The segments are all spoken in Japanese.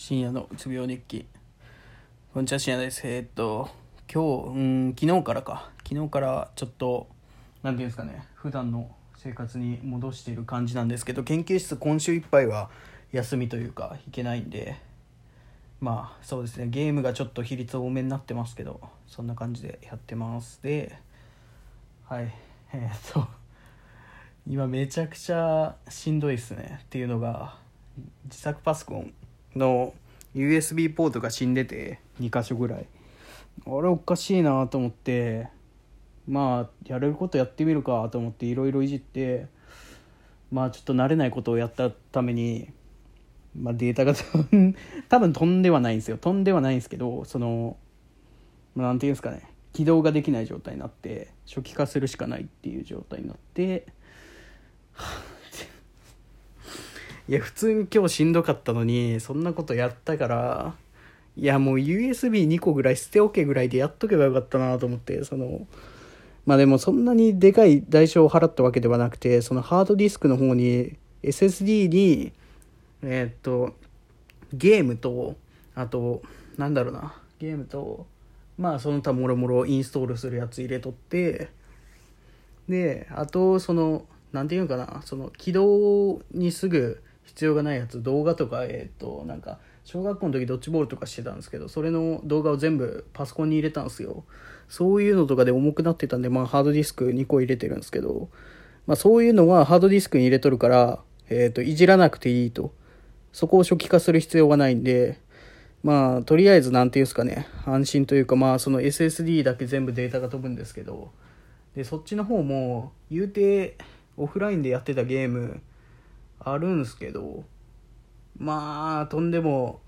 深夜のうつ病日記。こんにちは深夜です。えーっと今日うん昨日からか。昨日からちょっとなんていうんですかね。普段の生活に戻している感じなんですけど研究室今週いっぱいは休みというか行けないんで。まあそうですね。ゲームがちょっと比率多めになってますけどそんな感じでやってます。ではい。えーっと今めちゃくちゃしんどいっすね。っていうのが自作パソコンの USB ポートが死んでて2箇所ぐらい。あれおかしいなと思ってまあやれることやってみるかと思っていろいろいじってまあちょっと慣れないことをやったために、まあ、データが 多分飛んではないんですよ。飛んではないんですけどそのなんていうんですかね。起動ができない状態になって初期化するしかないっていう状態になっていや普通に今日しんどかったのにそんなことやったからいやもう USB2 個ぐらい捨ておけぐらいでやっとけばよかったなと思ってそのまあでもそんなにでかい代償を払ったわけではなくてそのハードディスクの方に SSD にえーっとゲームとあとなんだろうなゲームとまあその他もろもろインストールするやつ入れとってであとそのなんていうのかなその起動にすぐ必要がないやつ動画とかえっ、となんか小学校の時ドッジボールとかしてたんですけどそれの動画を全部パソコンに入れたんですよ。そういうのとかで重くなってたんでまあハードディスク2個入れてるんですけどまあそういうのはハードディスクに入れとるからえっ、といじらなくていいと。そこを初期化する必要がないんでまあとりあえず何て言うんですかね安心というかまあその SSD だけ全部データが飛ぶんですけどでそっちの方も言うてオフラインでやってたゲームあるんすけどまあとんでも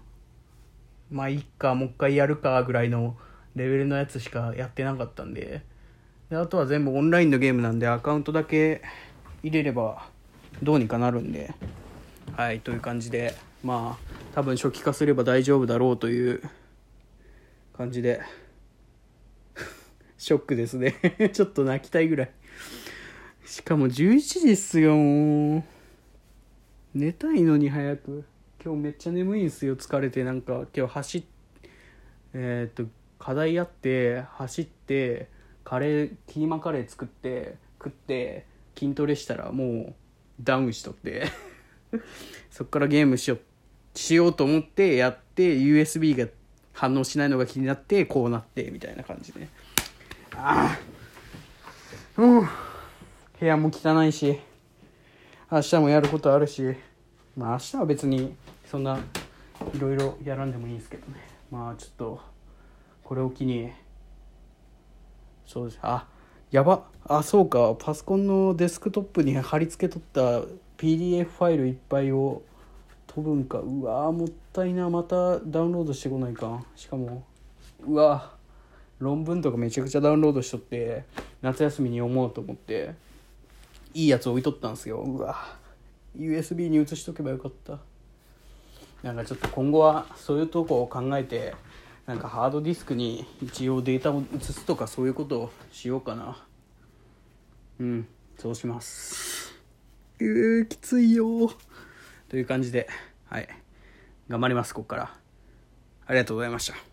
まあいっかもう一回やるかぐらいのレベルのやつしかやってなかったんで。であとは全部オンラインのゲームなんでアカウントだけ入れればどうにかなるんで。はいという感じでまあ多分初期化すれば大丈夫だろうという感じで。ショックですね。ちょっと泣きたいぐらい。しかも11時っすよもう寝たいのに早く。今日めっちゃ眠いんすよ。疲れてなんか今日走っえーっと課題やって走ってカレーキーマカレー作って食って筋トレしたらもうダウンしとって。そっからゲームしよしようと思ってやって USB が反応しないのが気になってこうなってみたいな感じで。ああう。部屋も汚いし。明日もやることあるしまあ明日は別にそんないろいろやらんでもいいんですけどね。まあちょっとこれを機にそうです。あやば。あそうか。パソコンのデスクトップに貼り付けとった PDF ファイルいっぱいを飛ぶんか。うわーもったいな。またダウンロードしてこないか。しかもうわ論文とかめちゃくちゃダウンロードしとって夏休みに読もうと思って。いいやつ置いとったんですよ。うわ。USB に移しとけばよかった。なんかちょっと今後はそういうとこを考えてなんかハードディスクに一応データを移すとかそういうことをしようかな。うんそうします。うーきついよ。という感じではい。頑張りますここから。ありがとうございました